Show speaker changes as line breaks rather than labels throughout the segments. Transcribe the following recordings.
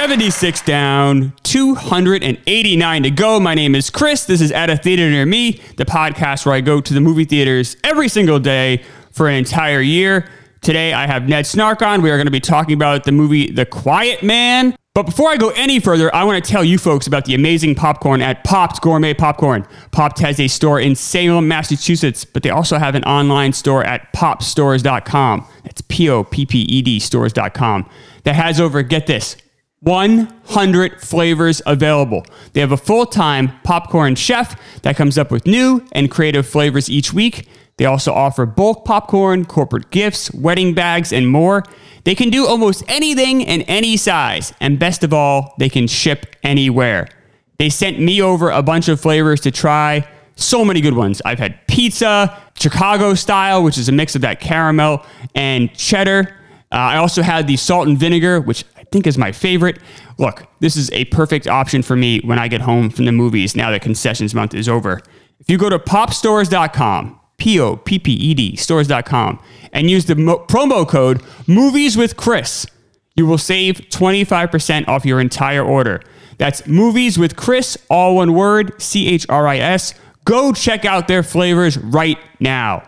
76 down, 289 to go. My name is Chris. This is At a Theater Near Me, the podcast where I go to the movie theaters every single day for an entire year. Today I have Ned Snark on. We are going to be talking about the movie The Quiet Man. But before I go any further, I want to tell you folks about the amazing popcorn at Popped Gourmet Popcorn. Popped has a store in Salem, Massachusetts, but they also have an online store at poppedstores.com. That's P O P P E D stores.com. That has over, get this, 100 flavors available. They have a full time popcorn chef that comes up with new and creative flavors each week. They also offer bulk popcorn, corporate gifts, wedding bags, and more. They can do almost anything in any size, and best of all, they can ship anywhere. They sent me over a bunch of flavors to try. So many good ones. I've had pizza, Chicago style, which is a mix of that caramel and cheddar. Uh, I also had the salt and vinegar, which think is my favorite. Look, this is a perfect option for me when I get home from the movies now that concessions month is over. If you go to poppedstores.com, P O P P E D, stores.com, and use the mo- promo code Movies with Chris, you will save 25% off your entire order. That's Movies with Chris, all one word, C H R I S. Go check out their flavors right now.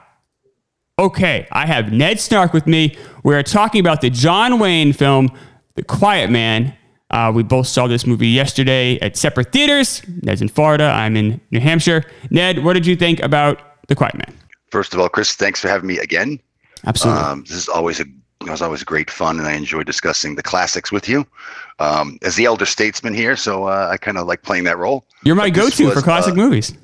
Okay, I have Ned Snark with me. We're talking about the John Wayne film, The Quiet Man. Uh, we both saw this movie yesterday at separate theaters. Ned's in Florida, I'm in New Hampshire. Ned, what did you think about The Quiet Man?
First of all, Chris, thanks for having me again.
Absolutely.
Um, this is always a it was always great fun, and I enjoy discussing the classics with you. Um, as the elder statesman here, so uh, I kind of like playing that role.
You're my
But
go to
was,
for classic
uh,
movies.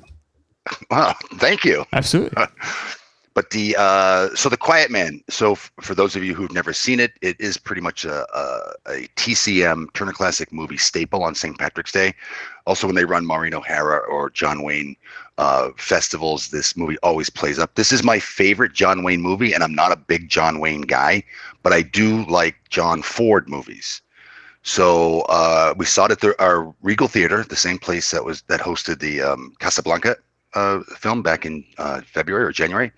Wow, thank you.
Absolutely.
But the uh, so the Quiet Man. So f- for those of you who've never seen it, it is pretty much a, a, a TCM Turner Classic movie staple on St. Patrick's Day. Also, when they run Maureen O'Hara or John Wayne uh, festivals, this movie always plays up. This is my favorite John Wayne movie, and I'm not a big John Wayne guy, but I do like John Ford movies. So uh, we saw it at the, our Regal Theater, the same place that was that hosted the um, Casablanca uh, film back in uh, February or January.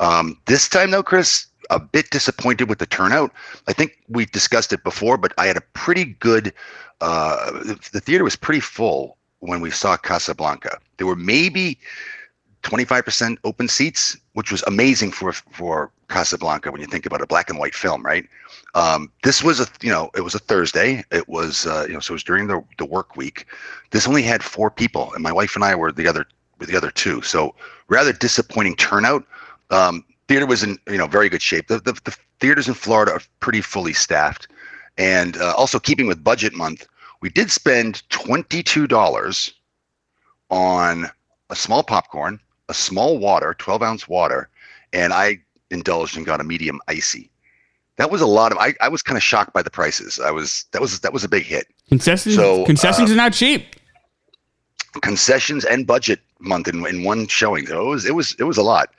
Um, this time, though, Chris, a bit disappointed with the turnout. I think we discussed it before, but I had a pretty good. Uh, the, the theater was pretty full when we saw Casablanca. There were maybe 25% open seats, which was amazing for for Casablanca when you think about a black and white film, right? Um, this was a you know it was a Thursday. It was uh, you know so it was during the the work week. This only had four people, and my wife and I were the other were the other two. So rather disappointing turnout. Um, theater was in you know very good shape. The, the, the theaters in Florida are pretty fully staffed, and uh, also keeping with budget month, we did spend twenty two dollars on a small popcorn, a small water, twelve ounce water, and I indulged and got a medium icy. That was a lot of. I, I was kind of shocked by the prices. I was that was that was a big hit.
Concessions,
so,
concessions
uh,
are not cheap.
concessions and budget month in, in one showing. So it was it was it was a lot.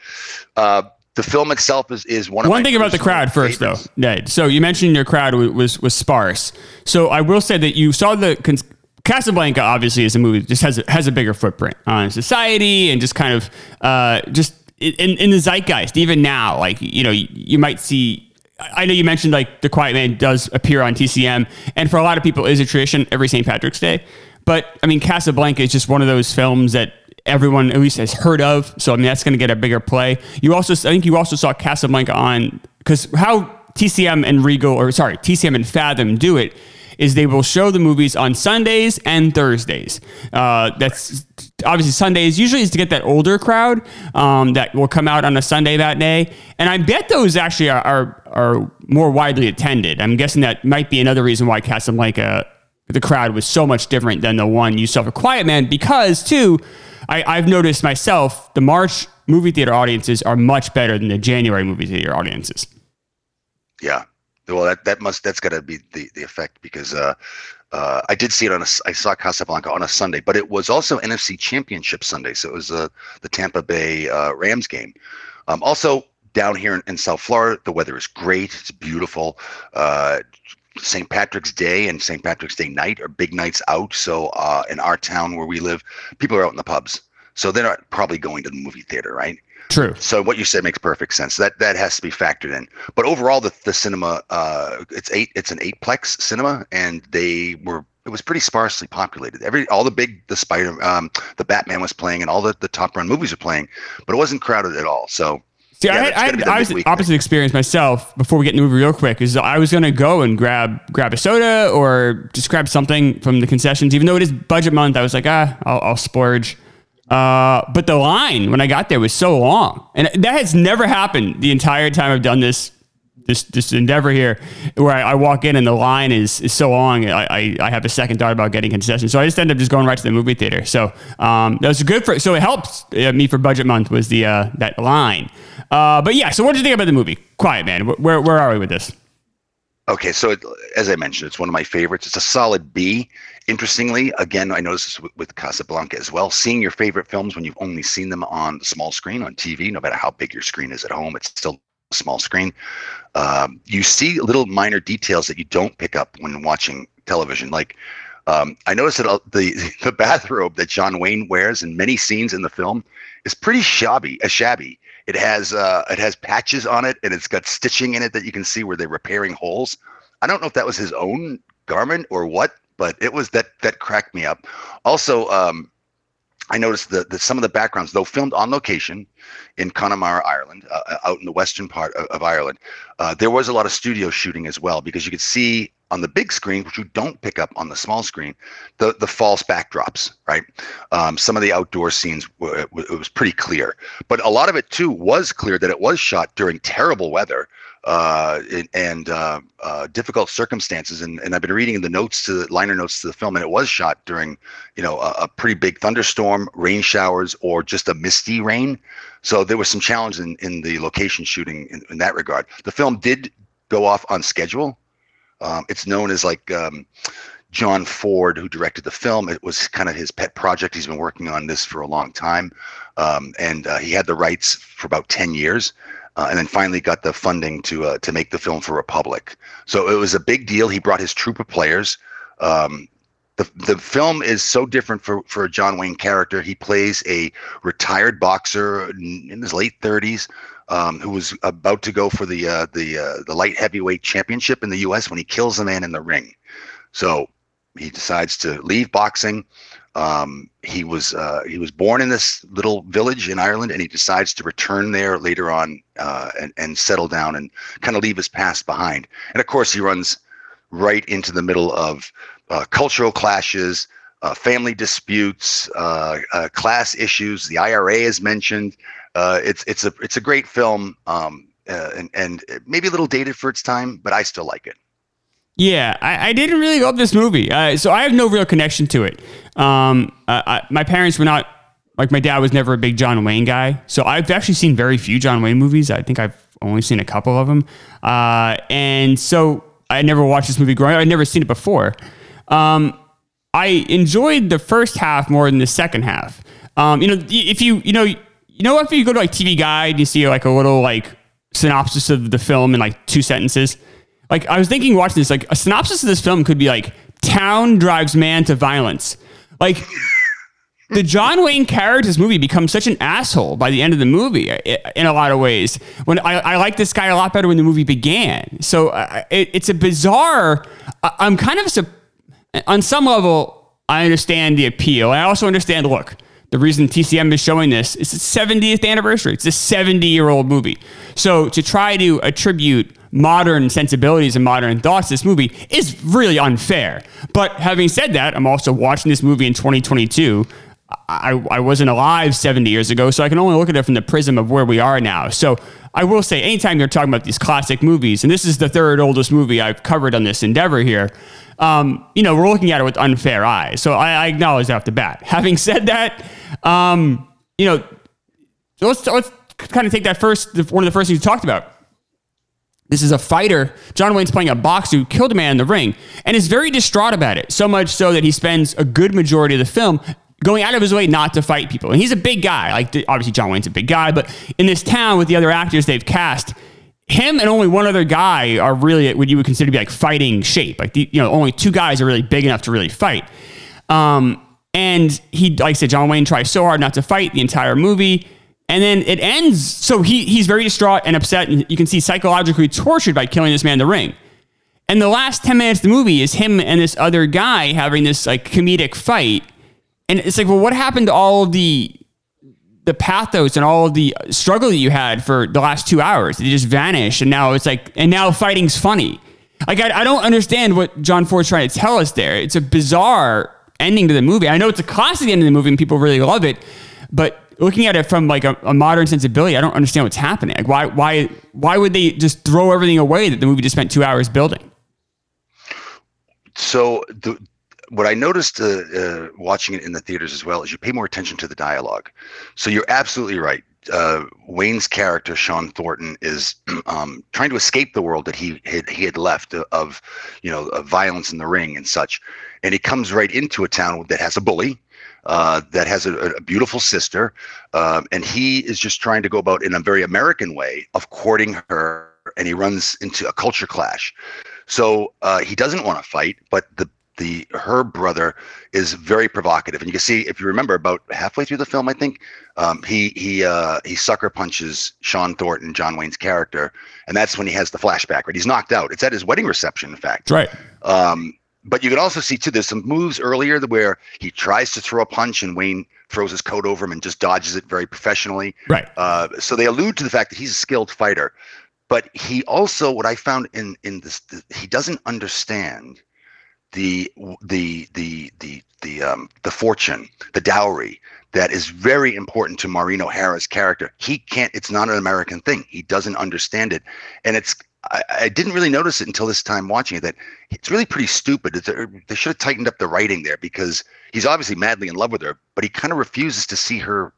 Uh, the film itself is is one of
One thing about the crowd first,
favorites.
though, Ned. So you mentioned your crowd wa- was was sparse. So I will say that you saw the con- Casablanca. Obviously, is a movie that just has a, has a bigger footprint on society and just kind of uh, just in, in the zeitgeist. Even now, like you know, you, you might see. I know you mentioned like The Quiet Man does appear on TCM, and for a lot of people is a tradition every St. Patrick's Day. But I mean, Casablanca is just one of those films that everyone at least has heard of. So I mean, that's going to get a bigger play. You also, I think, you also saw Casablanca on because how TCM and Regal, or sorry, TCM and Fathom do it is they will show the movies on Sundays and Thursdays. Uh, that's obviously Sundays usually is to get that older crowd um, that will come out on a Sunday that day, and I bet those actually are, are are more widely attended. I'm guessing that might be another reason why Casablanca the crowd was so much different than the one you saw for Quiet Man because too, I, I've noticed myself the March movie theater audiences are much better than the January movie theater audiences.
Yeah. Well, that that must that's got to be the the effect because uh, uh, I did see it on a I saw Casablanca on a Sunday, but it was also NFC Championship Sunday, so it was uh, the Tampa Bay uh, Rams game. Um, also down here in, in South Florida, the weather is great. It's beautiful. Uh, St. Patrick's Day and St. Patrick's Day night are big nights out. So uh, in our town where we live, people are out in the pubs, so they're not probably going to the movie theater, right?
True.
So what you said makes perfect sense. That that has to be factored in. But overall, the the cinema, uh, it's eight. It's an eightplex cinema, and they were. It was pretty sparsely populated. Every all the big the Spider, um, the Batman was playing, and all the the top run movies were playing, but it wasn't crowded at all. So
See, yeah, I had, I, had, I was opposite experience myself. Before we get in the movie, real quick, is I was gonna go and grab grab a soda or just grab something from the concessions. Even though it is budget month, I was like, ah, I'll, I'll splurge. Uh, but the line when I got there was so long, and that has never happened the entire time I've done this this this endeavor here where I, I, walk in and the line is is so long I, I, I have a second thought about getting concessions so I just end up just going right to the movie theater so um, that was good for so it helps uh, me for budget month was the uh, that line uh, but yeah so what did you think about the movie Quiet Man where where are we with this
Okay, so it, as I mentioned, it's one of my favorites. It's a solid B. Interestingly, again, I noticed this with, with, Casablanca as well. Seeing your favorite films when you've only seen them on the small screen on TV, no matter how big your screen is at home, it's still small screen. Um, you see little minor details that you don't pick up when watching television. Like um, I noticed that uh, the the bathrobe that John Wayne wears in many scenes in the film is pretty shabby. Uh, shabby. It has uh, it has patches on it, and it's got stitching in it that you can see where they're repairing holes. I don't know if that was his own garment or what, but it was that that cracked me up. Also, um, I noticed that, that some of the backgrounds, though filmed on location in Connemara, Ireland, uh, uh, out in the western part of, of Ireland, uh, there was a lot of studio shooting as well because you could see on the big screen, which you don't pick up on the small screen, the the false backdrops, right? Um, some of the outdoor scenes it was pretty clear, but a lot of it too was clear that it was shot during terrible weather uh, and uh, uh, difficult circumstances. And, and I've been reading the notes to the liner notes to the film, and it was shot during, you know, a, a pretty big thunderstorm, rain showers, or just a misty rain. So there was some challenge in, in the location shooting in, in that regard. The film did go off on schedule um, it's known as like um, John Ford, who directed the film. It was kind of his pet project. He's been working on this for a long time, um, and uh, he had the rights for about ten years, uh, and then finally got the funding to uh, to make the film for Republic. So it was a big deal. He brought his troupe of players. Um, the, the film is so different for, for a John Wayne character. He plays a retired boxer in his late 30s um, who was about to go for the uh, the uh, the light heavyweight championship in the U.S. when he kills a man in the ring. So he decides to leave boxing. Um, he was uh, he was born in this little village in Ireland, and he decides to return there later on uh, and and settle down and kind of leave his past behind. And of course, he runs right into the middle of uh, cultural clashes. Uh, family disputes, class issues. The IRA is mentioned uh, it's it's a it's a great film, um, uh, and and maybe a little dated for its time, but I still like it.
Yeah, I, I didn't really love this movie, uh, so I have no real connection to it. Um, I, my parents were not like my dad was never a big John Wayne guy, so I've actually seen very few John Wayne movies. I think I've only seen a couple of them, uh, and so I never watched this movie growing up. I'd never seen it before. Um, I enjoyed the first half more than the second half. Um, you know, if you you know you know, if you go to like TV Guide, you see like a little like synopsis of the film in like two sentences. Like I was thinking, watching this, like a synopsis of this film could be like, "Town drives man to violence." Like the John Wayne character's movie becomes such an asshole by the end of the movie in a lot of ways. When I, I like this guy a lot better when the movie began. So uh, it, it's a bizarre. I'm kind of on some level. I understand the appeal. I also understand. Look, the reason TCM is showing this is its 70th anniversary. It's a 70 year old movie. So to try to attribute modern sensibilities and modern thoughts this movie is really unfair. But having said that, I'm also watching this movie in 2022. I, I wasn't alive 70 years ago, so I can only look at it from the prism of where we are now. So I will say, anytime you're talking about these classic movies, and this is the third oldest movie I've covered on this endeavor here, um, you know, we're looking at it with unfair eyes. So I, I acknowledge that off the bat. Having said that, um, you know, let's let's kind of take that first one of the first things you talked about. This is a fighter. John Wayne's playing a boxer who killed a man in the ring and is very distraught about it. So much so that he spends a good majority of the film going out of his way not to fight people. And he's a big guy. Like obviously John Wayne's a big guy, but in this town with the other actors they've cast, him and only one other guy are really what you would consider to be like fighting shape. Like the, you know, only two guys are really big enough to really fight. Um, and he, like I said, John Wayne tries so hard not to fight the entire movie. And then it ends. So he he's very distraught and upset, and you can see psychologically tortured by killing this man in the ring. And the last 10 minutes of the movie is him and this other guy having this like comedic fight. And it's like, well, what happened to all of the the pathos and all of the struggle that you had for the last two hours? They just vanished, and now it's like, and now fighting's funny. Like I, I don't understand what John Ford's trying to tell us there. It's a bizarre ending to the movie. I know it's a classic end of the movie, and people really love it, but looking at it from like a, a, modern sensibility, I don't understand what's happening. Like why why why would they just throw everything away that the movie just spent two hours building?
So the what I noticed uh, uh, watching it in the theaters as well is you pay more attention to the dialogue. So you're absolutely right. Uh, Wayne's character Sean Thornton is um, trying to escape the world that he had he had left of, you know, of violence in the ring and such, and he comes right into a town that has a bully, uh, that has a, a beautiful sister, uh, and he is just trying to go about in a very American way of courting her, and he runs into a culture clash. So uh, he doesn't want to fight, but the the her brother is very provocative, and you can see if you remember about halfway through the film, I think um, he he uh, he sucker punches Sean Thornton, John Wayne's character, and that's when he has the flashback. Right, he's knocked out. It's at his wedding reception, in fact.
Right.
Um, but you can also see too. There's some moves earlier where he tries to throw a punch, and Wayne throws his coat over him and just dodges it very professionally.
Right.
Uh, so they allude to the fact that he's a skilled fighter, but he also what I found in in this he doesn't understand the the the the the um the fortune, the dowry that is very important to Maureen O'Hara's character. He can't. It's not an American thing. He doesn't understand it, and it's. I, I didn't really notice it until this time watching it that it's really pretty stupid. It's, they should have tightened up the writing there because he's obviously madly in love with her, but he kind of refuses to see her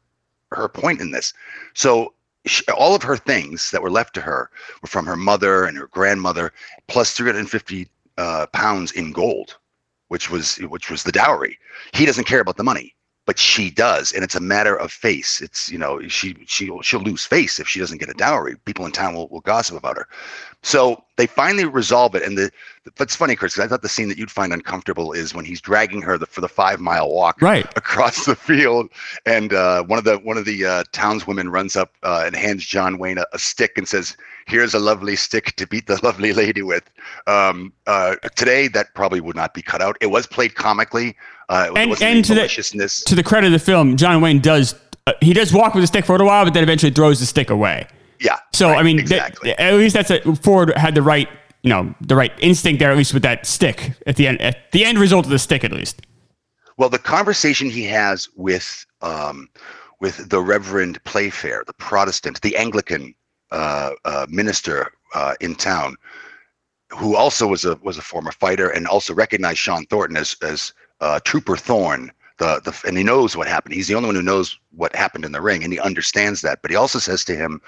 her point in this. So she, all of her things that were left to her were from her mother and her grandmother, plus 350 uh, pounds in gold, which was which was the dowry. He doesn't care about the money, but she does, and it's a matter of face. It's you know she she she'll lose face if she doesn't get a dowry. People in town will, will gossip about her. So they finally resolve it, and the that's funny, Chris. Because I thought the scene that you'd find uncomfortable is when he's dragging her the, for the five mile walk
right.
across the field, and uh, one of the one of the uh, townswomen runs up uh, and hands John Wayne a, a stick and says, here's a lovely stick to beat the lovely lady with. Um, uh, today, that probably would not be cut out. It was played comically. Uh,
and and to the, to the credit of the film, John Wayne does uh, he does walk with the stick for a little while, but then eventually throws the stick away.
Yeah.
So right, I mean, exactly. Th- at least that's a Ford had the right you know the right instinct there, at least with that stick at the end. At the end result of the stick, at least.
Well, the conversation he has with um, with the Reverend Playfair, the Protestant, the Anglican uh, uh, minister uh, in town, who also was a was a former fighter and also recognized Sean Thornton as as uh, Trooper Thorne. The, the and he knows what happened. He's the only one who knows what happened in the ring, and he understands that. But he also says to him,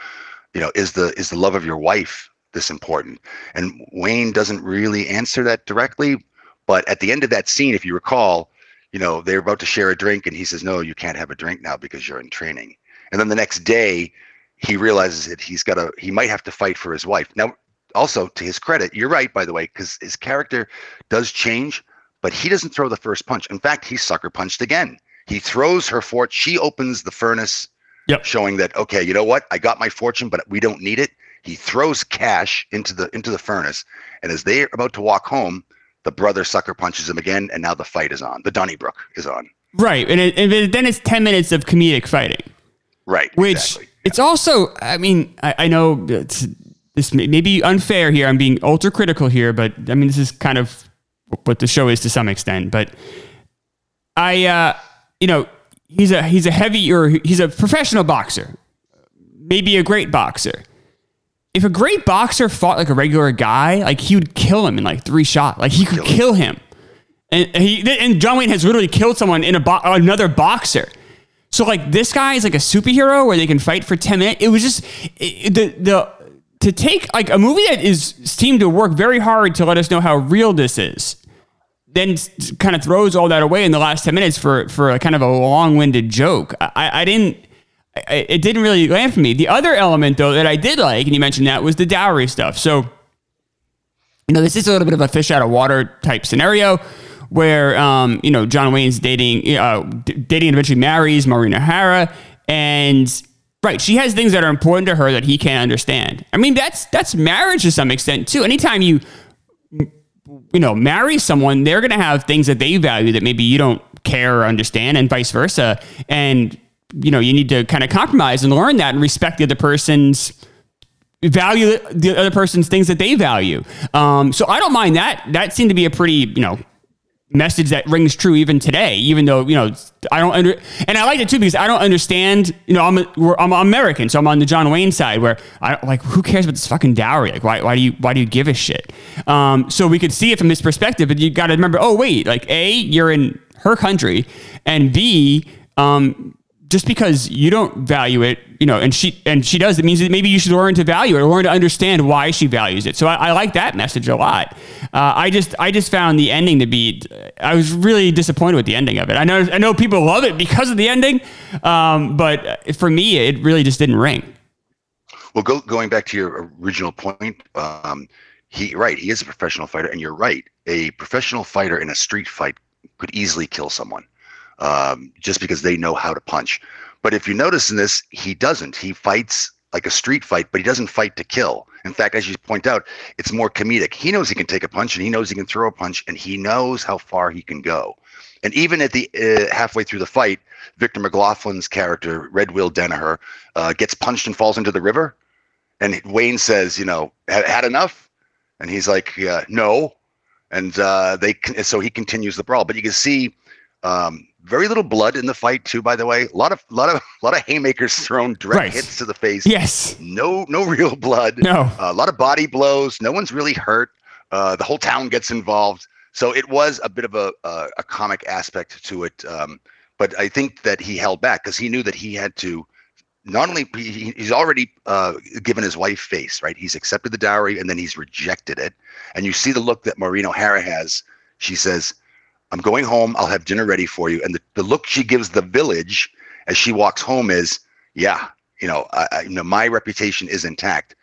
you know, is the is the love of your wife this important? And Wayne doesn't really answer that directly. But at the end of that scene, if you recall, you know, they're about to share a drink, and he says, "No, you can't have a drink now because you're in training." And then the next day, he realizes that he's got to he might have to fight for his wife now also to his credit you're right by the way because his character does change but he doesn't throw the first punch. In fact he sucker punched again. He throws her fort. She opens the furnace
yep.
showing that okay you know what? I got my fortune but we don't need it. He throws cash into the into the furnace. And as they're about to walk home the brother sucker punches him again. And now the fight is on. The donnybrook is on.
Right. And, it, and then it's 10 minutes of comedic fighting.
Right.
Which
exactly.
It's also, I mean, I, I know this may, may be unfair here. I'm being ultra critical here, but I mean, this is kind of what the show is to some extent. But I, uh, you know, he's a he's a heavy or he's a professional boxer, maybe a great boxer. If a great boxer fought like a regular guy, like he would kill him in like three shots. Like he could kill him. And he and John Wayne has literally killed someone in a bo- another boxer. So like this guy is like a superhero where they can fight for 10 minutes. It was just it, the the to take like a movie that is seemed to work very hard to let us know how real this is. Then kind of throws all that away in the last 10 minutes for for a kind of a long-winded joke. I, I didn't it didn't really land for me. The other element though that I did like and you mentioned that was the dowry stuff. So you know, this is a little bit of a fish out of water type scenario where um, you know John Wayne's dating, uh, dating and eventually marries Maureen O'Hara, and Right. She has things that are important to her that he can't understand. I mean, that's that's marriage to some extent too. Anytime you you know, marry someone, they're going to have things that they value that maybe you don't care or understand and vice versa. And you know, you need to kind of compromise and learn that and respect the other person's value the other person's things that they value. Um, so I don't mind that. That seemed to be a pretty, you know, message that rings true even today, even though, you know, I don't under, and I like it too because I don't understand, you know, I'm, a, I'm American. So I'm on the John Wayne side where I don't like, who cares about this fucking dowry? Like, why, why do you, why do you give a shit? Um, so we could see it from this perspective, but you got to remember, oh, wait, like A, you're in her country and B, um, just because you don't value it, you know, and she and she does, it means that maybe you should learn to value it or learn to understand why she values it. So I, I like that message a lot. Uh, I just I just found the ending to be. I was really disappointed with the ending of it. I know I know people love it because of the ending, um, but for me, it really just didn't ring.
Well, go, going back to your original point, um, he right, he is a professional fighter, and you're right. A professional fighter in a street fight could easily kill someone um, just because they know how to punch. But if you notice in this, he doesn't. He fights like a street fight, but he doesn't fight to kill. In fact, as you point out, it's more comedic. He knows he can take a punch and he knows he can throw a punch and he knows how far he can go. And even at the uh, halfway through the fight, Victor McLaughlin's character, Red Will Danaher, uh, gets punched and falls into the river. And Wayne says, you know, had enough? And he's like, no. And uh, they so he continues the brawl. But you can see um, very little blood in the fight too. By the way, a lot of lot of a lot of haymakers thrown, direct right. hits to the face.
Yes.
No no real blood.
No.
Uh, a lot of body blows. No one's really hurt. Uh, the whole town gets involved. So it was a bit of a a, a comic aspect to it. Um, but I think that he held back because he knew that he had to. Not only he, he's already uh, given his wife face, right? He's accepted the dowry and then he's rejected it. And you see the look that Maureen O'Hara has. She says, I'm going home. I'll have dinner ready for you. And the, the look she gives the village as she walks home is, yeah, you know, I, I, you know, my reputation is intact.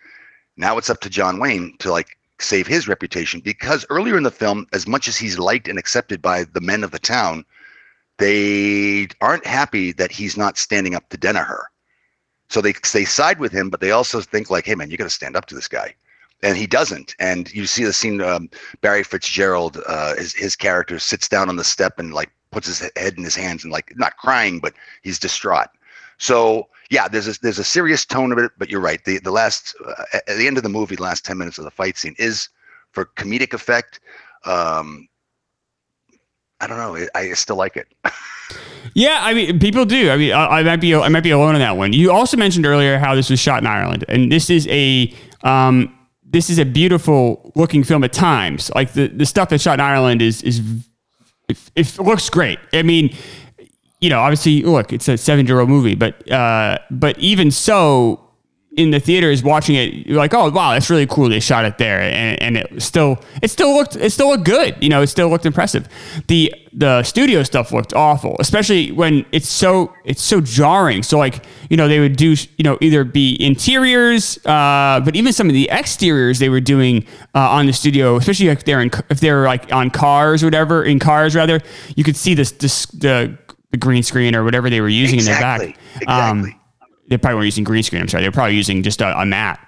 Now it's up to John Wayne to like save his reputation because earlier in the film, as much as he's liked and accepted by the men of the town, they aren't happy that he's not standing up to Danaher. So they they side with him, but they also think like, hey man, you got to stand up to this guy and he doesn't. And you see the scene. Um, Barry Fitzgerald, uh, his his character sits down on the step and like puts his head in his hands and like not crying, but he's distraught. So yeah, there's a, there's a serious tone of it. But you're right. The the last uh, at the end of the movie, the last ten minutes of the fight scene is for comedic effect. Um, I don't know. I, still like it.
Yeah, I mean, people do. I mean, I, I, might be I might be alone on that one. You also mentioned earlier how this was shot in Ireland, and this is a um, this is a beautiful looking film at times. Like the, the stuff that's shot in Ireland is is it, it looks great. I mean, you know, obviously, look, it's a seven year old movie, but uh, but even so, in the theaters watching it, you're like, oh wow, that's really cool. They shot it there, and, and it still it still looked it still looked good. You know, it still looked impressive. The the studio stuff looked awful, especially when it's so it's so jarring. So like you know they would do you know either be interiors, uh, but even some of the exteriors they were doing uh, on the studio, especially if they're in if they're like on cars or whatever in cars rather, you could see this this the the green screen or whatever they were using
exactly.
in
their back. Exactly. Um,
they probably weren't using green screen. I'm sorry, they were probably using just a, a mat.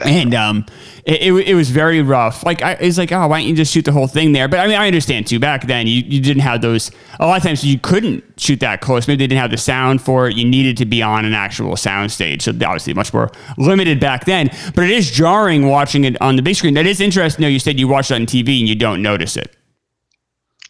And um, it, it, it, was very rough. Like I it's like, oh, why don't you just shoot the whole thing there? But I mean, I understand too. Back then, you, you didn't have those. A lot of times, you couldn't shoot that close. Maybe they didn't have the sound for it. You needed to be on an actual sound stage. So obviously, much more limited back then. But it is jarring watching it on the big screen. That is interesting. Though you said you watched it on TV and you don't notice it.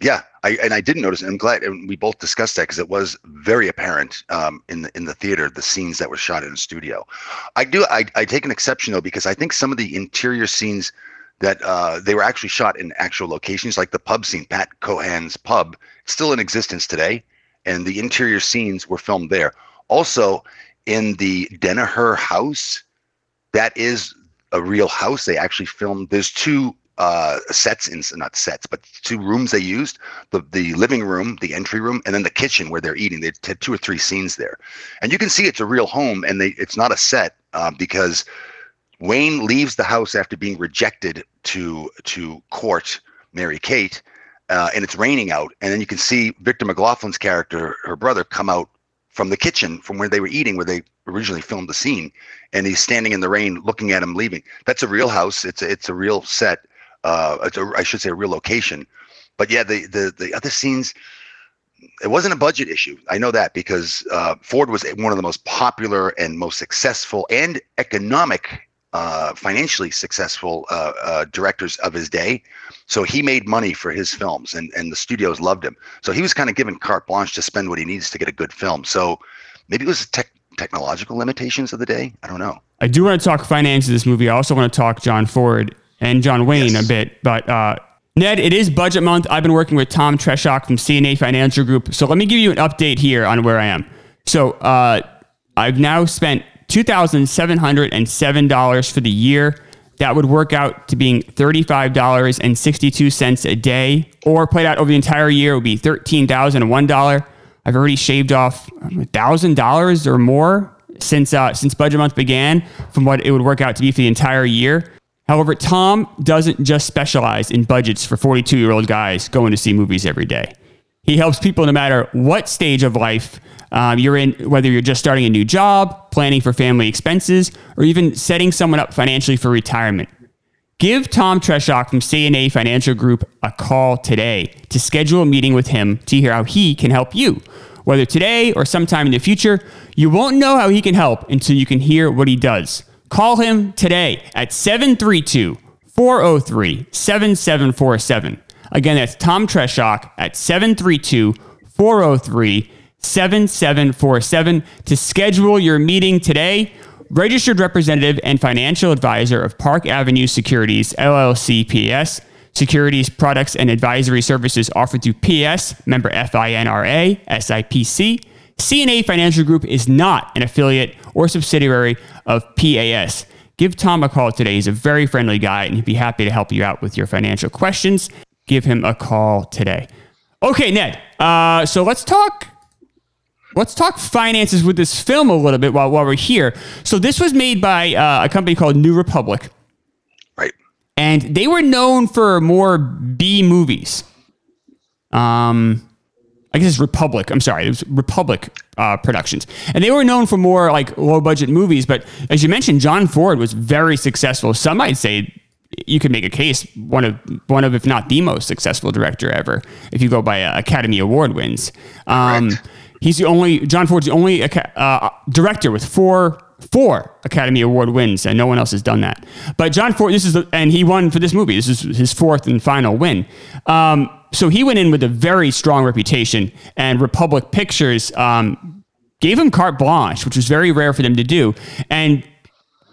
Yeah, I, and I didn't notice. I'm glad, and we both discussed that because it was very apparent um, in the in the theater the scenes that were shot in studio. I do. I, I take an exception though because I think some of the interior scenes that uh, they were actually shot in actual locations, like the pub scene, Pat Cohan's pub, still in existence today, and the interior scenes were filmed there. Also, in the Danaher house, that is a real house. They actually filmed. There's two uh, sets in not sets, but two rooms they used the the living room, the entry room, and then the kitchen where they're eating. They had two or three scenes there, and you can see it's a real home, and they it's not a set uh, because Wayne leaves the house after being rejected to to court Mary Kate, uh, and it's raining out, and then you can see Victor McLaglen's character, her brother, come out from the kitchen from where they were eating, where they originally filmed the scene, and he's standing in the rain looking at him leaving. That's a real house. It's a, it's a real set. Uh, a, I should say a real location. But yeah, the the the other scenes, it wasn't a budget issue. I know that because uh, Ford was one of the most popular and most successful and economic, uh, financially successful uh, uh, directors of his day. So he made money for his films, and and the studios loved him. So he was kind of given carte blanche to spend what he needs to get a good film. So maybe it was tech, technological limitations of the day. I don't know.
I do want to talk finance of this movie. I also want to talk John Ford and John Wayne yes. a bit, but uh, Ned, it is budget month. I've been working with Tom Treshock from C&A Financial Group. So let me give you an update here on where I am. So uh, I've now spent $2,707 for the year. That would work out to being $35.62 a day, or played out over the entire year, would be $13,001. I've already shaved off $1,000 or more since, uh, since budget month began from what it would work out to be for the entire year. However, Tom doesn't just specialize in budgets for 42 year old guys going to see movies every day. He helps people no matter what stage of life um, you're in, whether you're just starting a new job, planning for family expenses, or even setting someone up financially for retirement. Give Tom Treshock from C&A Financial Group a call today to schedule a meeting with him to hear how he can help you. Whether today or sometime in the future, you won't know how he can help until you can hear what he does. Call him today at 732 403 7747. Again, that's Tom Treshock at 732 403 7747 to schedule your meeting today. Registered representative and financial advisor of Park Avenue Securities, LLC PS. Securities products and advisory services offered through PS, member FINRA, SIPC. C&A Financial Group is not an affiliate or subsidiary of PAS. Give Tom a call today. He's a very friendly guy and he'd be happy to help you out with your financial questions. Give him a call today. Okay, Ned. Uh, so let's talk. Let's talk finances with this film a little bit while, while we're here. So this was made by uh, a company called New Republic,
right?
And they were known for more B movies. Um, I guess it's Republic. I'm sorry, it was Republic uh, Productions, and they were known for more like low budget movies. But as you mentioned, John Ford was very successful. Some might say you could make a case one of one of if not the most successful director ever if you go by uh, Academy Award wins. Um, he's the only John Ford's the only uh, director with four four Academy Award wins, and no one else has done that. But John Ford, this is the, and he won for this movie. This is his fourth and final win. Um, so he went in with a very strong reputation, and Republic Pictures um, gave him carte blanche, which was very rare for them to do. And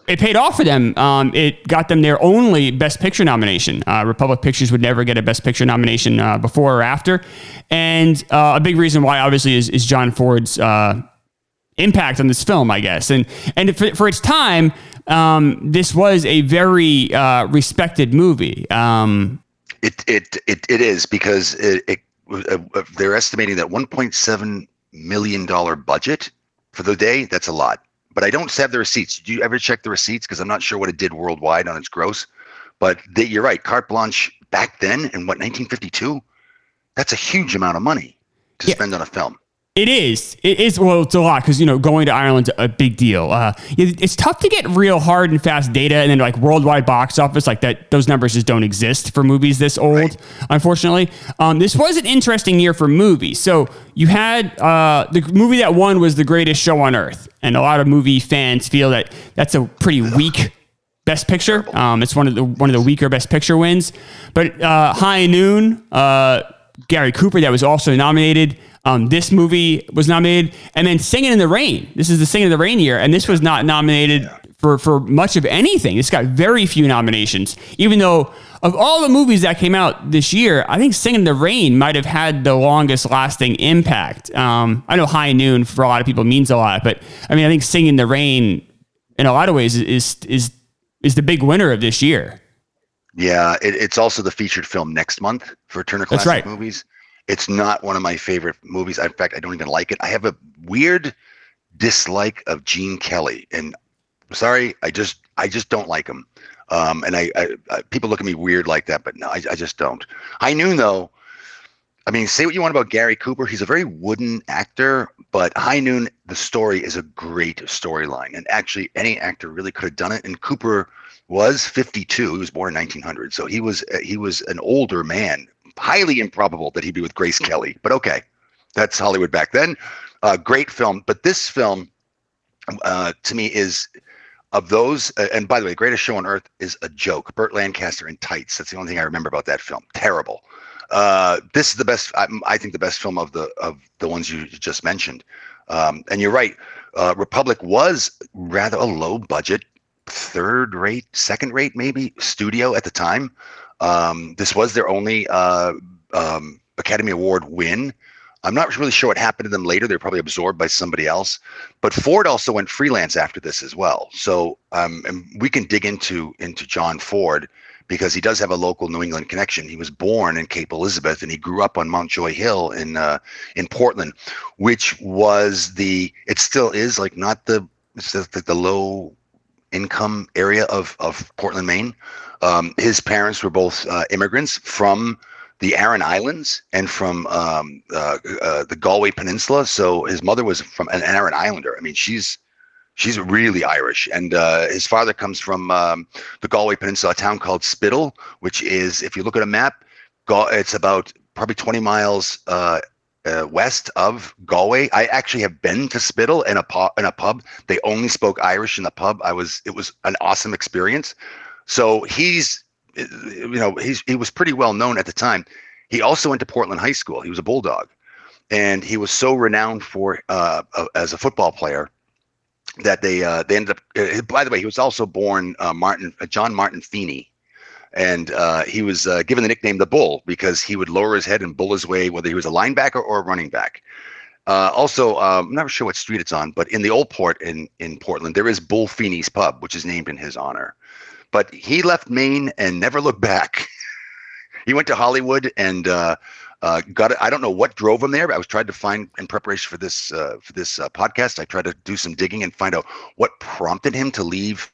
it paid off for them. Um, it got them their only Best Picture nomination. Uh, Republic Pictures would never get a Best Picture nomination uh, before or after. And uh, a big reason why, obviously, is, is John Ford's uh, impact on this film, I guess. And and for, for its time, um, this was a very uh, respected movie. Um,
it, it it it is because it, it uh, uh they're estimating that 1.7 million dollar budget for the day. That's a lot, but I don't have the receipts. Did you ever check the receipts? Because I'm not sure what it did worldwide on its gross. But they, you're right, carte blanche back then in what 1952. That's a huge amount of money to yeah. spend on a film.
It is. It is. Well, it's a lot because you know going to Ireland's a big deal. Uh, it's tough to get real hard and fast data, and then like worldwide box office like that. Those numbers just don't exist for movies this old, right. unfortunately. Um, this was an interesting year for movies. So you had uh, the movie that won was The Greatest Show on Earth, and a lot of movie fans feel that that's a pretty weak Best Picture. Um, it's one of the one of the weaker Best Picture wins. But uh, High Noon, uh, Gary Cooper, that was also nominated. Um, this movie was nominated, and then Singing in the Rain. This is the Singing in the Rain year, and this was not nominated yeah. for for much of anything. It's got very few nominations, even though of all the movies that came out this year, I think Singing in the Rain might have had the longest lasting impact. Um, I know High Noon for a lot of people means a lot, but I mean, I think Singing in the Rain, in a lot of ways, is is is the big winner of this year.
Yeah, it, it's also the featured film next month for Turner Classic right. Movies. It's not one of my favorite movies. In fact, I don't even like it. I have a weird dislike of Gene Kelly, and sorry, I just I just don't like him. Um, and I, I, I, people look at me weird like that, but no, I, I just don't. High Noon though, I mean, say what you want about Gary Cooper. He's a very wooden actor, but High Noon, the story is a great storyline. And actually, any actor really could have done it. And Cooper was 52. He was born in 1900. So he was he was an older man. Highly improbable that he'd be with Grace Kelly. But okay, that's Hollywood back then. Uh, great film. But this film, uh, to me, is of those, uh, and by the way, Greatest Show on Earth is a joke. Burt Lancaster in tights. That's the only thing I remember about that film. Terrible. Uh, this is the best. I, I, think the best film of the of the ones you just mentioned. Um, and you're right. Uh, Republic was rather a low budget, third rate, second rate maybe studio at the time. Um, this was their only uh, um, Academy Award win. I'm not really sure what happened to them later. They're probably absorbed by somebody else. But Ford also went freelance after this as well. So um, and we can dig into into John Ford because he does have a local New England connection. He was born in Cape Elizabeth and he grew up on Munjoy Hill in uh, in Portland, which was the it still is like not the it's the, the low income area of of Portland, Maine. Um, his parents were both uh, immigrants from the Aran Islands and from um, uh, uh, the Galway Peninsula. So his mother was from an Aran Islander. I mean, she's she's really Irish, and uh, his father comes from um, the Galway Peninsula, a town called Spiddal, which is, if you look at a map, it's about probably 20 miles uh, west of Galway. I actually have been to Spiddal in a pub. In a pub, they only spoke Irish in the pub. I was. It was an awesome experience. So he's you know, he's he was pretty well known at the time. He also went to Portland High School. He was a bulldog, and he was so renowned for uh, uh, as a football player that they uh, they ended up. Uh, by the way, he was also born uh, Martin uh, John Martin Feeney, and he was given the nickname the Bull because he would lower his head and bull his way, whether he was a linebacker or a running back. also, um, I'm not sure what street it's on, but in the old port in in Portland, there is Bull Feeney's Pub, which is named in his honor. But he left Maine and never looked back. he went to Hollywood and uh, uh, got it. I don't know what drove him there. I was trying to find in preparation for this uh, for this uh, podcast. I tried to do some digging and find out what prompted him to leave,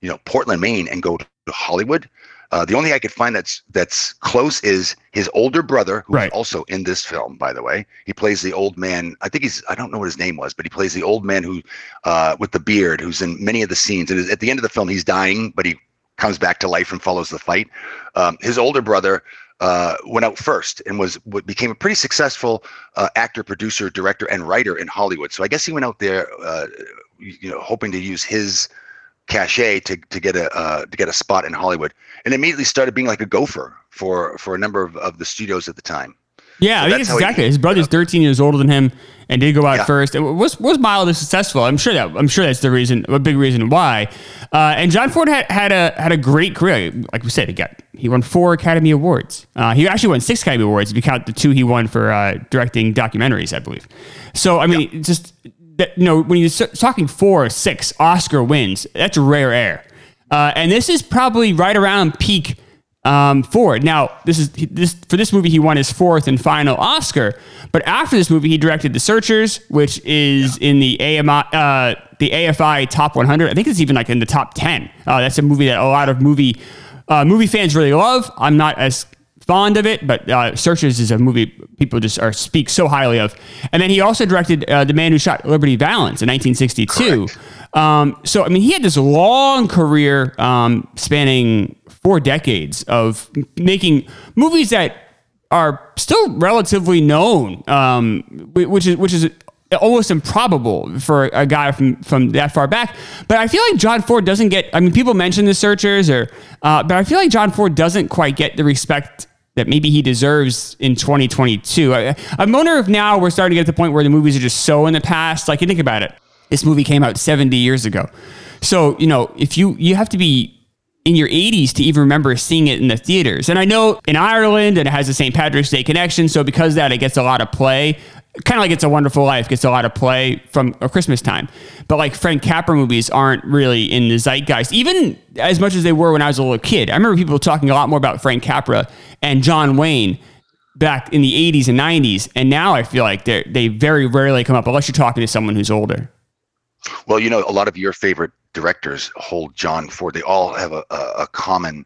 you know, Portland, Maine, and go to Hollywood. Uh, the only thing I could find that's that's close is his older brother, who's right. also in this film. By the way, he plays the old man. I think he's I don't know what his name was, but he plays the old man who, uh, with the beard, who's in many of the scenes. And at the end of the film, he's dying, but he comes back to life and follows the fight. Um, his older brother uh, went out first and was became a pretty successful uh, actor, producer, director, and writer in Hollywood. So I guess he went out there, uh, you know, hoping to use his cachet to, to get a uh, to get a spot in Hollywood, and immediately started being like a gopher for for a number of, of the studios at the time.
Yeah, so I think exactly. He, His brother's 13 years older than him and did go out yeah. first. It was was mildly successful. I'm sure that I'm sure that's the reason, a big reason why. Uh, and John Ford had, had a had a great career. Like we said, he got he won four Academy Awards. Uh, he actually won six Academy Awards if you count the two he won for uh, directing documentaries, I believe. So I mean, yeah. just that, you know, when you're talking four or six Oscar wins, that's rare air. Uh, and this is probably right around peak um, Ford. Now, this is this for this movie. He won his fourth and final Oscar. But after this movie, he directed The Searchers, which is yeah. in the AMI, uh, the AFI Top 100. I think it's even like in the top 10. Uh, that's a movie that a lot of movie uh, movie fans really love. I'm not as fond of it, but uh, Searchers is a movie people just are speak so highly of. And then he also directed uh, The Man Who Shot Liberty Valance in 1962. Um, so I mean, he had this long career um, spanning four decades of making movies that are still relatively known, um, which is which is almost improbable for a guy from from that far back. But I feel like John Ford doesn't get. I mean, people mention the Searchers, or uh, but I feel like John Ford doesn't quite get the respect that maybe he deserves in 2022. I, I wonder if now we're starting to get to the point where the movies are just so in the past. Like you think about it, this movie came out 70 years ago. So, you know, if you you have to be in your 80s to even remember seeing it in the theaters. And I know in Ireland and it has the St. Patrick's Day connection, so because that it gets a lot of play. Kind of like It's a Wonderful Life gets a lot of play from a Christmas time. But like Frank Capra movies aren't really in the zeitgeist, even as much as they were when I was a little kid. I remember people talking a lot more about Frank Capra and John Wayne back in the 80s and 90s. And now I feel like they they very rarely come up unless you're talking to someone who's older.
Well, you know, a lot of your favorite directors hold John Ford. They all have a, a, a common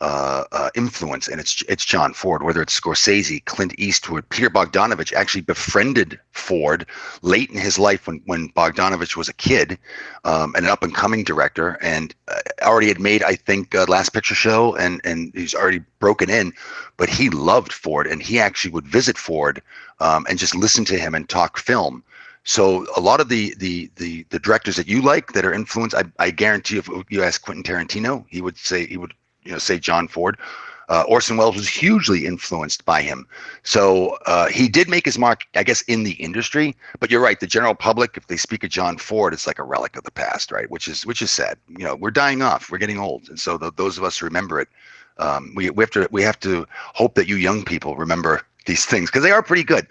uh, uh, influence, and it's it's John Ford. Whether it's Scorsese, Clint Eastwood, Peter Bogdanovich actually befriended Ford late in his life when when Bogdanovich was a kid, um, an up and coming director, and uh, already had made I think uh, Last Picture Show, and and he's already broken in, but he loved Ford, and he actually would visit Ford um, and just listen to him and talk film. So a lot of the the the the directors that you like that are influenced, I, I guarantee if you ask Quentin Tarantino, he would say he would you know say John Ford. Uh, Orson Welles was hugely influenced by him. So uh, he did make his mark, I guess, in the industry. But you're right. The general public, if they speak of John Ford, it's like a relic of the past, right? Which is which is sad. You know, we're dying off. We're getting old, and so the, those of us who remember it, um, we we have to we have to hope that you young people remember these things because they are pretty good.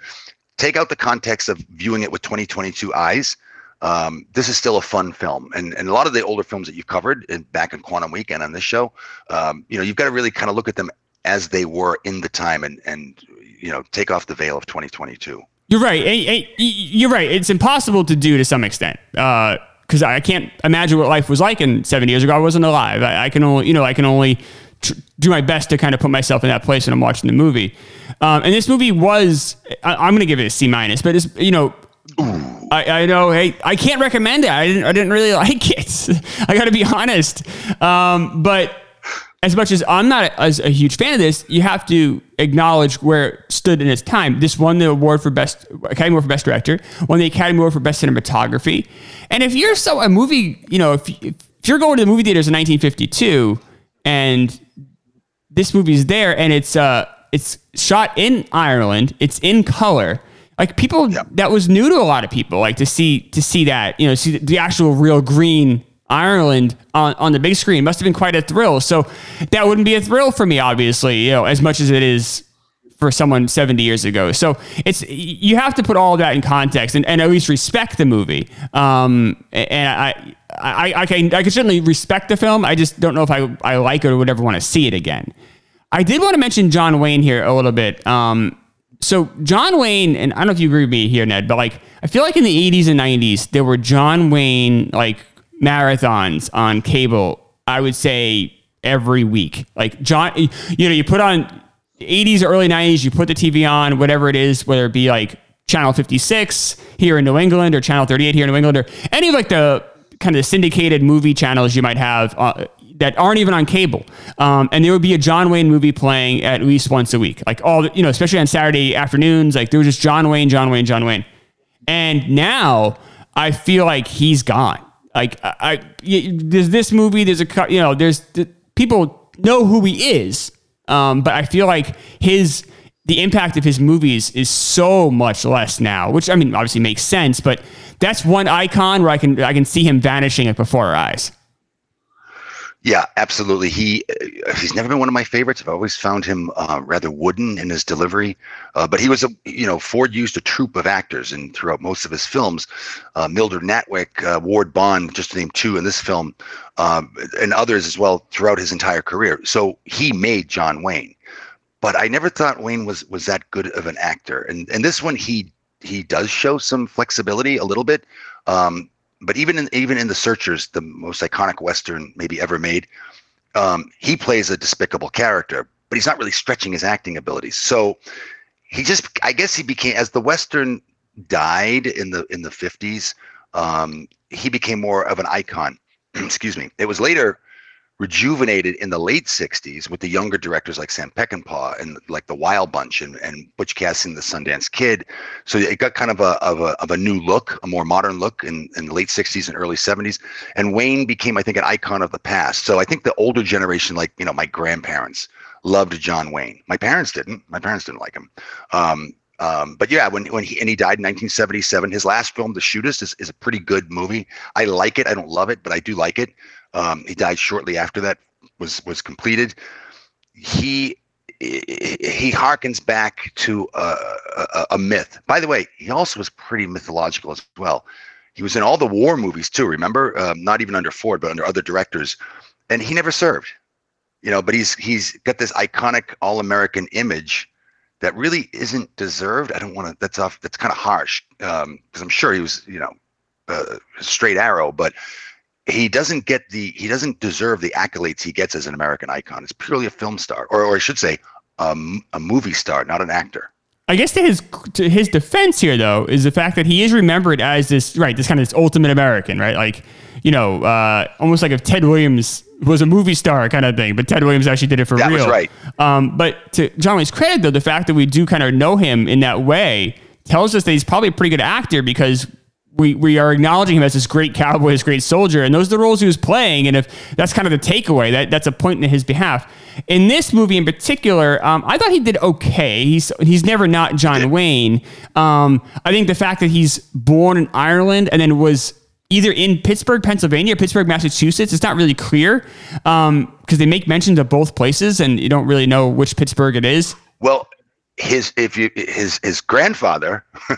Take out the context of viewing it with 2022 eyes um, this is still a fun film. And, and a lot of the older films that you've covered in, back in Quantum Weekend on this show, um, you know, you've got to really kind of look at them as they were in the time and, and you know, take off the veil of 2022.
You're right. You're right. It's impossible to do to some extent. because uh, I can't imagine what life was like in seven years ago. I wasn't alive. I, I can only, you know, I can only tr- do my best to kind of put myself in that place when I'm watching the movie. Um, and this movie was, I, am going to give it a C minus, but it's, you know, Ooh. I, I know. Hey, I can't recommend it. I didn't. I didn't really like it. I got to be honest. Um, but as much as I'm not a, as a huge fan of this, you have to acknowledge where it stood in its time. This won the award for best Academy Award for Best Director, won the Academy Award for Best Cinematography. And if you're so a movie, you know, if if you're going to the movie theaters in 1952 and this movie's there and it's uh it's shot in Ireland, it's in color like people yep. that was new to a lot of people like to see to see that you know see the actual real green Ireland on, on the big screen must have been quite a thrill. So that wouldn't be a thrill for me, obviously, you know, as much as it is for someone 70 years ago. So it's you have to put all of that in context and, and at least respect the movie. Um, and I, I, I can I can certainly respect the film. I just don't know if I, I like it or would ever want to see it again. I did want to mention John Wayne here a little bit. Um, so John Wayne, and I don't know if you agree with me here, Ned, but like I feel like in the 80s and 90s, there were John Wayne like marathons on cable, I would say every week. Like John, you know, you put on 80s or early 90s, you put the TV on, whatever it is, whether it be like Channel 56 here in New England or Channel 38 here in New England or any of like the kind of syndicated movie channels you might have. Uh, that aren't even on cable. Um, and there would be a John Wayne movie playing at least once a week, like all you know, especially on Saturday afternoons. Like there was just John Wayne, John Wayne, John Wayne. And now I feel like he's gone. Like I, I there's this movie. There's a you know there's the, people know who he is, um, but I feel like his the impact of his movies is so much less now. Which I mean, obviously makes sense, but that's one icon where I can I can see him vanishing before our eyes.
Yeah, absolutely. He uh, he's never been one of my favorites. I've always found him uh, rather wooden in his delivery. Uh, but he was a you know Ford used a troupe of actors and throughout most of his films, uh, Mildred Natwick, uh, Ward Bond, just to name two in this film, um, and others as well throughout his entire career. So he made John Wayne. But I never thought Wayne was was that good of an actor. And and this one he he does show some flexibility a little bit. Um, but even in even in the Searchers, the most iconic western maybe ever made, um, he plays a despicable character, but he's not really stretching his acting abilities. So he just, I guess, he became as the western died in the in the fifties. Um, he became more of an icon. Excuse me. It was later rejuvenated in the late 60s with the younger directors like Sam Peckinpah and like the Wild Bunch and, and Butch Cassidy and the Sundance Kid. So it got kind of a, of a, of a new look, a more modern look in, in the late 60s and early 70s. And Wayne became, I think, an icon of the past. So I think the older generation, like, you know, my grandparents loved John Wayne. My parents didn't. My parents didn't like him. Um, um, but yeah, when when he and he died in 1977, his last film, The Shootist, is, is a pretty good movie. I like it. I don't love it, but I do like it. Um, he died shortly after that was was completed. He he harkens back to a, a, a, myth. By the way, he also was pretty mythological as well. He was in all the war movies too. Remember, um, not even under Ford, but under other directors, and he never served. You know, but he's he's got this iconic all-American image that really isn't deserved. I don't want to. That's off. That's kind of harsh because um, I'm sure he was, you know, a straight arrow, but he doesn't get the he doesn't deserve the accolades he gets as an American icon. It's purely a film star, or, or I should say, um, a movie star, not an actor.
I guess to his to his defense here though is the fact that he is remembered as this right this kind of this ultimate American right like you know uh, almost like if Ted Williams was a movie star kind of thing but Ted Williams actually did it for
that
real
was right
um, but to John Wayne's credit though the fact that we do kind of know him in that way tells us that he's probably a pretty good actor because we, we are acknowledging him as this great cowboy, this great soldier, and those are the roles he was playing. And if that's kind of the takeaway, that that's a point in his behalf. In this movie in particular, um, I thought he did okay. He's he's never not John Wayne. Um, I think the fact that he's born in Ireland and then was either in Pittsburgh, Pennsylvania, or Pittsburgh, Massachusetts. It's not really clear because um, they make mention of both places, and you don't really know which Pittsburgh it is.
Well, his if you his his grandfather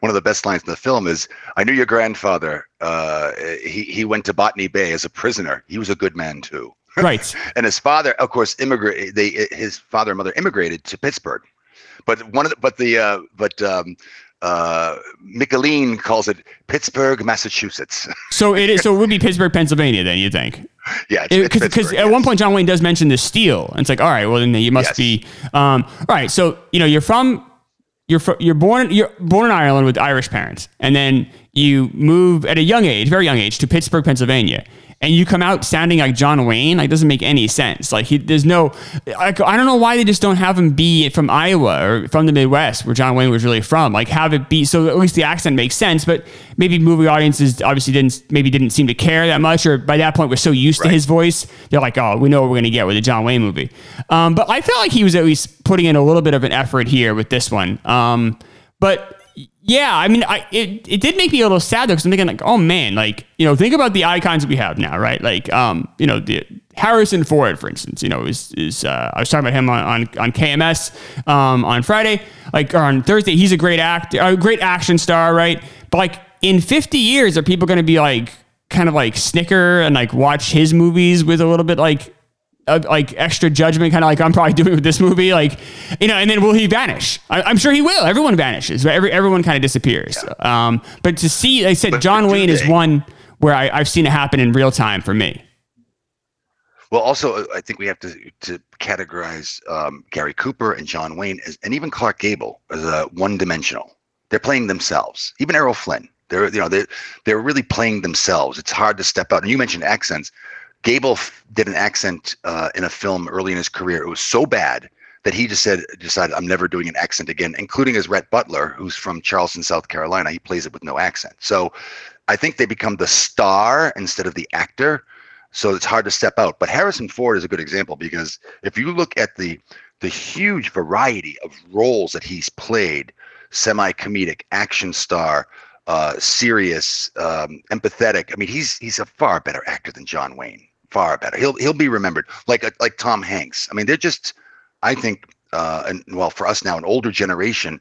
one of the best lines in the film is i knew your grandfather uh, he he went to botany bay as a prisoner he was a good man too
right
and his father of course immigrate they his father and mother immigrated to pittsburgh but one of the but the uh, but um, uh, Michaeleen calls it Pittsburgh, Massachusetts.
so it is. So it would be Pittsburgh, Pennsylvania. Then you think?
Yeah,
because at one point John Wayne does mention the steel, and it's like, all right, well then you must yes. be. Um, all right, so you know you're from you're fr- you're born you're born in Ireland with Irish parents, and then you move at a young age, very young age, to Pittsburgh, Pennsylvania, and you come out sounding like John Wayne, like doesn't make any sense. Like he, there's no, I, I don't know why they just don't have him be from Iowa or from the Midwest where John Wayne was really from. Like have it be so at least the accent makes sense. But maybe movie audiences obviously didn't maybe didn't seem to care that much, or by that point we're so used right. to his voice, they're like, oh, we know what we're gonna get with a John Wayne movie. Um, but I felt like he was at least putting in a little bit of an effort here with this one. Um, but yeah, I mean, I it, it did make me a little sad though, because I'm thinking like, oh man, like you know, think about the icons we have now, right? Like, um, you know, the Harrison Ford, for instance, you know, is is uh, I was talking about him on on, on KMS um, on Friday, like or on Thursday. He's a great actor, a great action star, right? But like in 50 years, are people going to be like kind of like snicker and like watch his movies with a little bit like uh, like extra judgment, kind of like I'm probably doing with this movie. Like, you know, and then will he vanish? I, am sure he will. Everyone vanishes. Every, everyone kind of disappears. Yeah. Um, but to see, like I said, but John Wayne is one where I, I've seen it happen in real time for me.
Well, also, uh, I think we have to to categorize um, Gary Cooper and John Wayne as, and even Clark Gable as uh, one dimensional. They're playing themselves. Even Errol Flynn. They're you know they they're really playing themselves. It's hard to step out. And you mentioned accents. Gable did an accent uh, in a film early in his career. It was so bad that he just said, decided, I'm never doing an accent again, including as Rhett Butler, who's from Charleston, South Carolina. He plays it with no accent. So I think they become the star instead of the actor. So it's hard to step out. But Harrison Ford is a good example because if you look at the the huge variety of roles that he's played, semi-comedic, action star, uh, serious, um, empathetic. I mean, he's he's a far better actor than John Wayne far better. He'll he'll be remembered like like Tom Hanks. I mean, they're just I think uh, and well for us now an older generation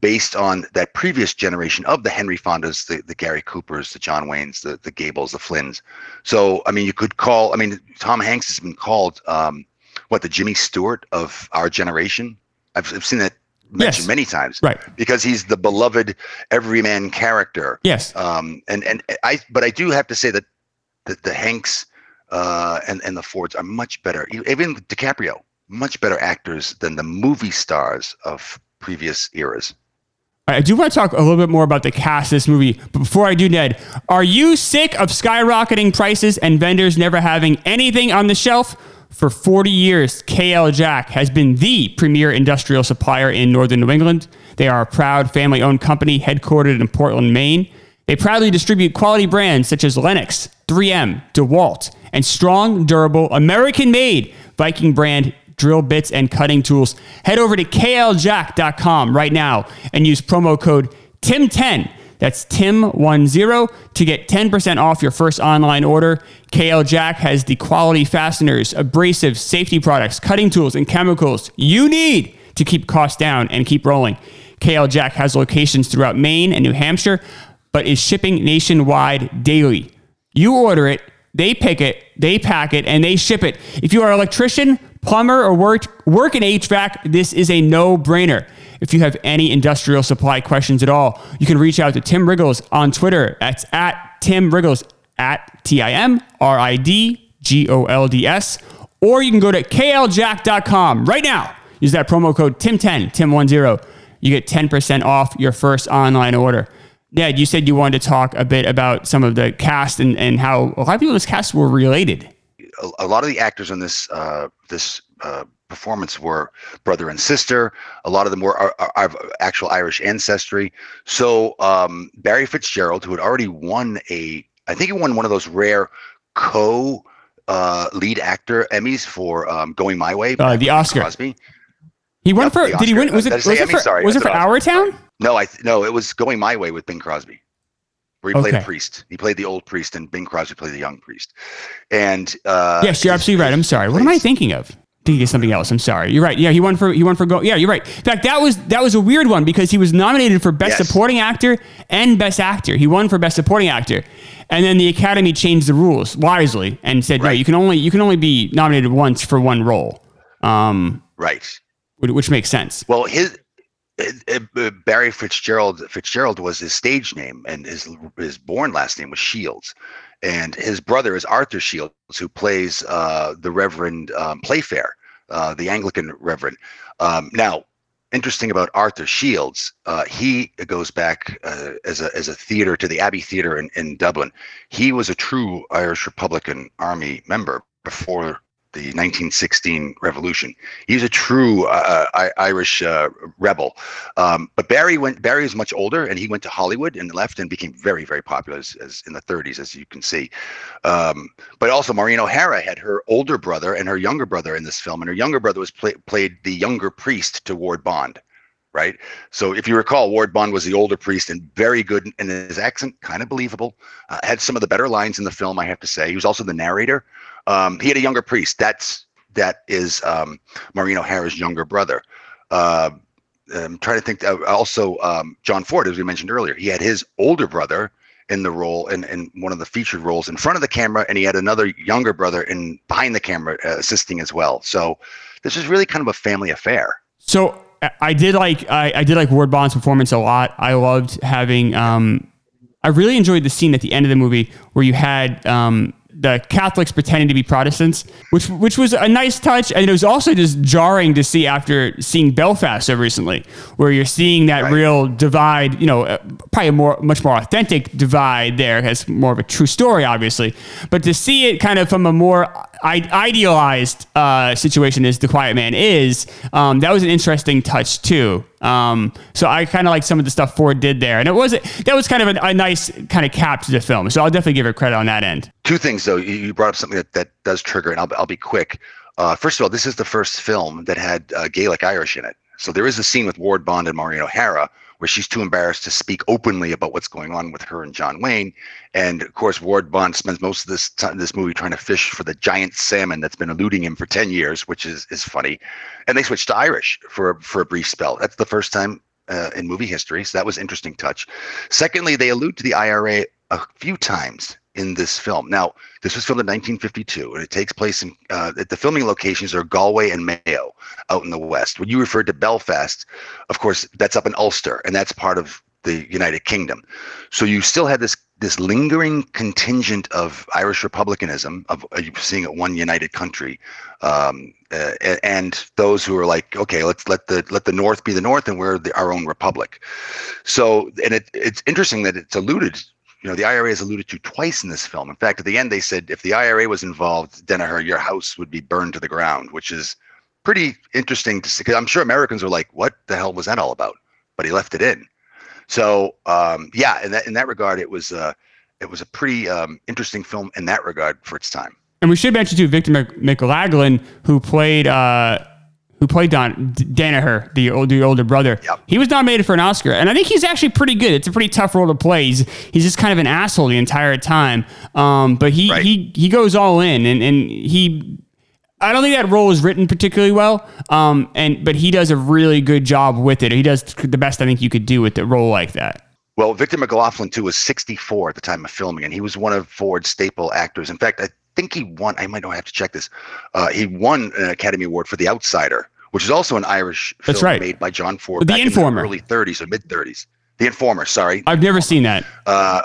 based on that previous generation of the Henry Fondas, the, the Gary Coopers, the John Waynes, the the Gables, the Flynns. So I mean, you could call. I mean, Tom Hanks has been called um, what the Jimmy Stewart of our generation. I've, I've seen that mentioned yes. many times,
right?
Because he's the beloved everyman character.
Yes.
Um, and and I, but I do have to say that the, the Hanks uh, and and the Fords are much better. Even DiCaprio, much better actors than the movie stars of previous eras.
I do want to talk a little bit more about the cast of this movie. But before I do, Ned, are you sick of skyrocketing prices and vendors never having anything on the shelf? For 40 years, KL Jack has been the premier industrial supplier in northern New England. They are a proud family owned company headquartered in Portland, Maine. They proudly distribute quality brands such as Lenox, 3M, DeWalt, and strong, durable, American made Viking brand drill bits and cutting tools. Head over to kljack.com right now and use promo code TIM10. That's TIM10 to get 10% off your first online order. KL Jack has the quality fasteners, abrasives, safety products, cutting tools, and chemicals you need to keep costs down and keep rolling. KL Jack has locations throughout Maine and New Hampshire but is shipping nationwide daily. You order it, they pick it, they pack it, and they ship it. If you are an electrician, plumber, or work, work in HVAC, this is a no brainer. If you have any industrial supply questions at all, you can reach out to Tim Riggles on Twitter. That's at Tim Riggles, at T I M R I D G O L D S, or you can go to kljack.com right now. Use that promo code TIM10, TIM10. You get 10% off your first online order. Ned, you said you wanted to talk a bit about some of the cast and, and how a lot of people in this cast were related.
A, a lot of the actors in this uh, this uh, performance were brother and sister. A lot of them were are, are, are actual Irish ancestry. So um, Barry Fitzgerald, who had already won a, I think he won one of those rare co uh, lead actor Emmys for um, Going My Way.
Uh, the Oscar.
Crosby.
He won
Yep,
for. Did he win? Was it? Was it
Emmy?
for?
Sorry,
Was it for Our. Town?
No, I no, it was Going My Way with Bing Crosby, where he played
Okay.
a priest. He played the old priest, and Bing Crosby played the young priest. And uh,
yes, you're absolutely right. I'm sorry. What am I thinking of? Thinking of something else. I'm sorry. You're right. Yeah, he won for. He won for. Go. Yeah, you're right. In fact, that was that was a weird one because he was nominated for Best
Yes.
Supporting Actor and Best Actor. He won for Best Supporting Actor, and then the Academy changed the rules wisely and said, no,
Right.
you can only you can only be nominated once for one role, um,
Right.
which which makes sense.
Well, his uh, uh, Barry Fitzgerald Fitzgerald was his stage name, and his his born last name was Shields, and his brother is Arthur Shields, who plays uh, the Reverend um, Playfair, uh, the Anglican Reverend. Um, now, interesting about Arthur Shields, uh, he goes back uh, as a as a theater to the Abbey Theatre in, in Dublin. He was a true Irish Republican Army member before the 1916 revolution. He's a true uh, I- Irish uh, rebel. Um, but Barry went. Barry is much older, and he went to Hollywood and left and became very, very popular as, as in the 30s, as you can see. Um, but also, Maureen O'Hara had her older brother and her younger brother in this film, and her younger brother was play, played the younger priest to Ward Bond. Right. So if you recall, Ward Bond was the older priest and very good, and his accent kind of believable. Uh, had some of the better lines in the film, I have to say. He was also the narrator. Um, he had a younger priest. That's that is um, Maureen O'Hara's younger brother. Uh, I'm trying to think. Also, um, John Ford, as we mentioned earlier, he had his older brother in the role in, in one of the featured roles in front of the camera, and he had another younger brother in behind the camera uh, assisting as well. So this is really kind of a family affair.
So I- I did like I, I did like Ward Bond's performance a lot. I loved having um, I really enjoyed the scene at the end of the movie where you had um, the Catholics pretending to be Protestants, which which was a nice touch, and it was also just jarring to see after seeing Belfast so recently, where you're seeing that
Right.
real divide. You know, uh, probably a more much more authentic divide there, has more of a true story, obviously, but to see it kind of from a more idealized uh, situation as the Quiet Man is, um, that was an interesting touch too. Um, so I kind of like some of the stuff Ford did there, and it was that was kind of a, a nice kind of cap to the film. So I'll definitely give her credit on that end.
Two things, though. You you brought up something that, that does trigger, and I'll, I'll be quick. Uh, first of all, this is the first film that had uh, Gaelic Irish in it. So there is a scene with Ward Bond and Maureen O'Hara where she's too embarrassed to speak openly about what's going on with her and John Wayne. And of course, Ward Bond spends most of this time, this movie trying to fish for the giant salmon that's been eluding him for 10 years, which is, is funny. And they switched to Irish for, for a brief spell. That's the first time uh, in movie history. So that was interesting touch. Secondly, they allude to the IRA a few times in this film. Now, this was filmed in 1952, and it takes place in uh, the filming locations are Galway and Mayo, out in the west. When you referred to Belfast, of course, that's up in Ulster, and that's part of the United Kingdom. So you still had this this lingering contingent of Irish republicanism of uh, seeing it one united country, um, uh, and those who are like, okay, let's let the let the North be the North, and we're the, our own republic. So, and it, it's interesting that it's alluded you know, the IRA is alluded to twice in this film. In fact, at the end, they said if the IRA was involved, Danaher, your house would be burned to the ground, which is pretty interesting to see. Because I'm sure Americans are like, what the hell was that all about? But he left it in. So, um, yeah, in that in that regard, it was uh, it was a pretty um, interesting film in that regard for its time.
And we should mention too Victor Mc- McLaglen, who played uh, who played Don Danaher, the old, the older brother.
Yep.
He was nominated for an Oscar, and I think he's actually pretty good. It's a pretty tough role to play. He's, he's just kind of an asshole the entire time. Um, but he
Right.
he he goes all in, and and he. I don't think that role is written particularly well, um, and but he does a really good job with it. He does the best I think you could do with a role like that.
Well, Victor McLaglen too was 64 at the time of filming, and he was one of Ford's staple actors. In fact, I think he won. I might not have to check this. Uh, he won an Academy Award for The Outsider, which is also an Irish film
right.
made by John Ford
The
back
Informer.
in the early 30s or mid 30s. The Informer, sorry.
I've never seen that.
Uh,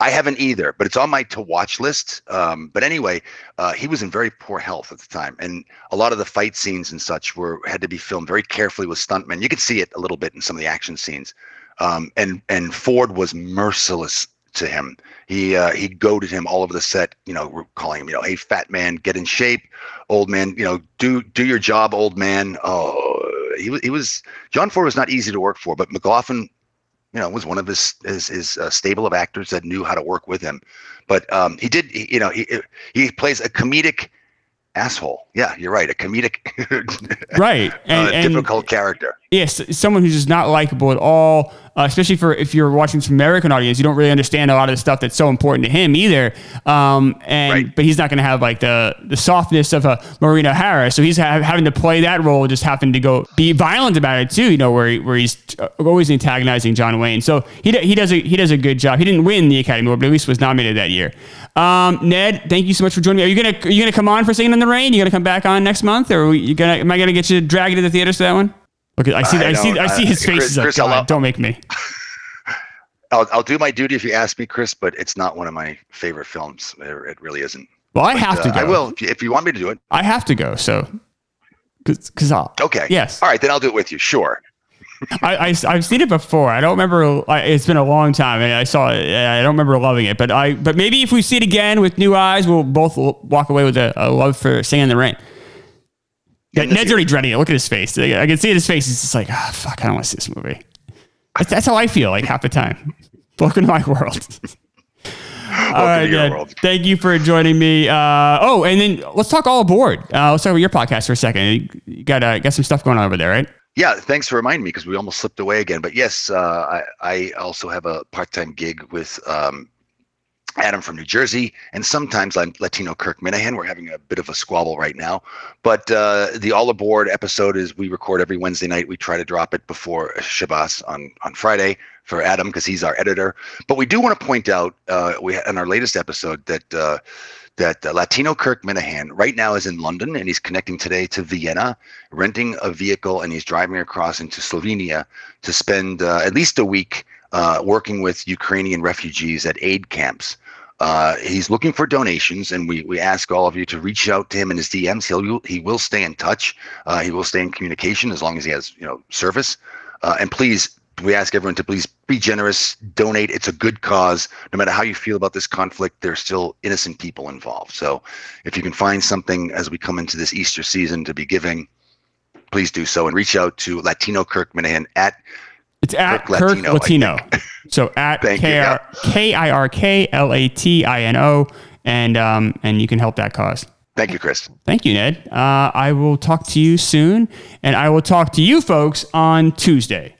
I haven't either, but it's on my to watch list. Um, but anyway, uh, he was in very poor health at the time, and a lot of the fight scenes and such were had to be filmed very carefully with stuntmen. You could see it a little bit in some of the action scenes. Um, and and Ford was merciless to him. He uh, he goaded him all over the set. You know, calling him, you know, hey, fat man, get in shape, old man. You know, do do your job, old man. Oh, he was he was John Ford was not easy to work for, but McLaglen, you know, was one of his his, his uh, stable of actors that knew how to work with him. But um, he did, he, you know, he he plays a comedic asshole. Yeah, you're right, a comedic,
right,
and, uh, and difficult character.
Yes, someone who's just not likable at all uh, especially for if you're watching some American audience, you don't really understand a lot of the stuff that's so important to him either. Um, and right. but he's not going to have like the the softness of a Maureen Harris, so he's ha- having to play that role, just having to go be violent about it too. You know, where he, where he's always antagonizing John Wayne. So he he does a he does a good job. He didn't win the Academy Award, but at least was nominated that year. Um, Ned, thank you so much for joining me. Are you gonna are you gonna come on for Singing in the Rain? You gonna come back on next month, or you gonna am I gonna get you dragged to the theaters for that one? Okay, I see. I, I see. I see his face. Chris, Chris, like, don't make me.
I'll, I'll do my duty if you ask me, Chris, but it's not one of my favorite films. It, really isn't.
Well, I
but,
have to
uh,
go.
I will if you, if you want me to do it.
I have to go. So, because I'll.
Okay.
Yes.
All right, then I'll do it with you. Sure.
I, I have seen it before. I don't remember. It's been a long time, and I saw it. I don't remember loving it, but I. But maybe if we see it again with new eyes, we'll both walk away with a, a love for Singing in the Rain. Yeah, Ned's already dreading it. Look at his face. I can see his face. He's just like, ah, oh, fuck, I don't want to see this movie. That's, that's how I feel like half the time. Welcome to my world.
All right, World.
Thank you for joining me. Uh, oh, and then let's talk all aboard. Uh, let's talk about your podcast for a second. You got uh, got some stuff going on over there, right?
Yeah, thanks for reminding me because we almost slipped away again. But yes, uh, I, I also have a part time gig with um, Adam from New Jersey, and sometimes I'm Latino Kirk Minahan. We're having a bit of a squabble right now, but uh, the All Aboard episode is we record every Wednesday night. We try to drop it before Shabbos on on Friday for Adam because he's our editor. But we do want to point out uh, we in our latest episode that. Uh, that uh, Latino Kirk Minahan right now is in London and he's connecting today to Vienna, renting a vehicle, and he's driving across into Slovenia to spend uh, at least a week uh, working with Ukrainian refugees at aid camps. Uh, he's looking for donations, and we, we ask all of you to reach out to him in his DMs. He'll he will stay in touch. Uh, he will stay in communication as long as he has you know service. Uh, and please, we ask everyone to please be generous, donate. It's a good cause. No matter how you feel about this conflict, there's still innocent people involved. So, if you can find something as we come into this Easter season to be giving, please do so and reach out to Latino Kirk Minahan at
it's at Kirk, Kirk Latino. Latino. so at K I R K L A T I N O, and um, and you can help that cause.
Thank you, Chris.
Thank you, Ned. Uh, I will talk to you soon, and I will talk to you folks on Tuesday.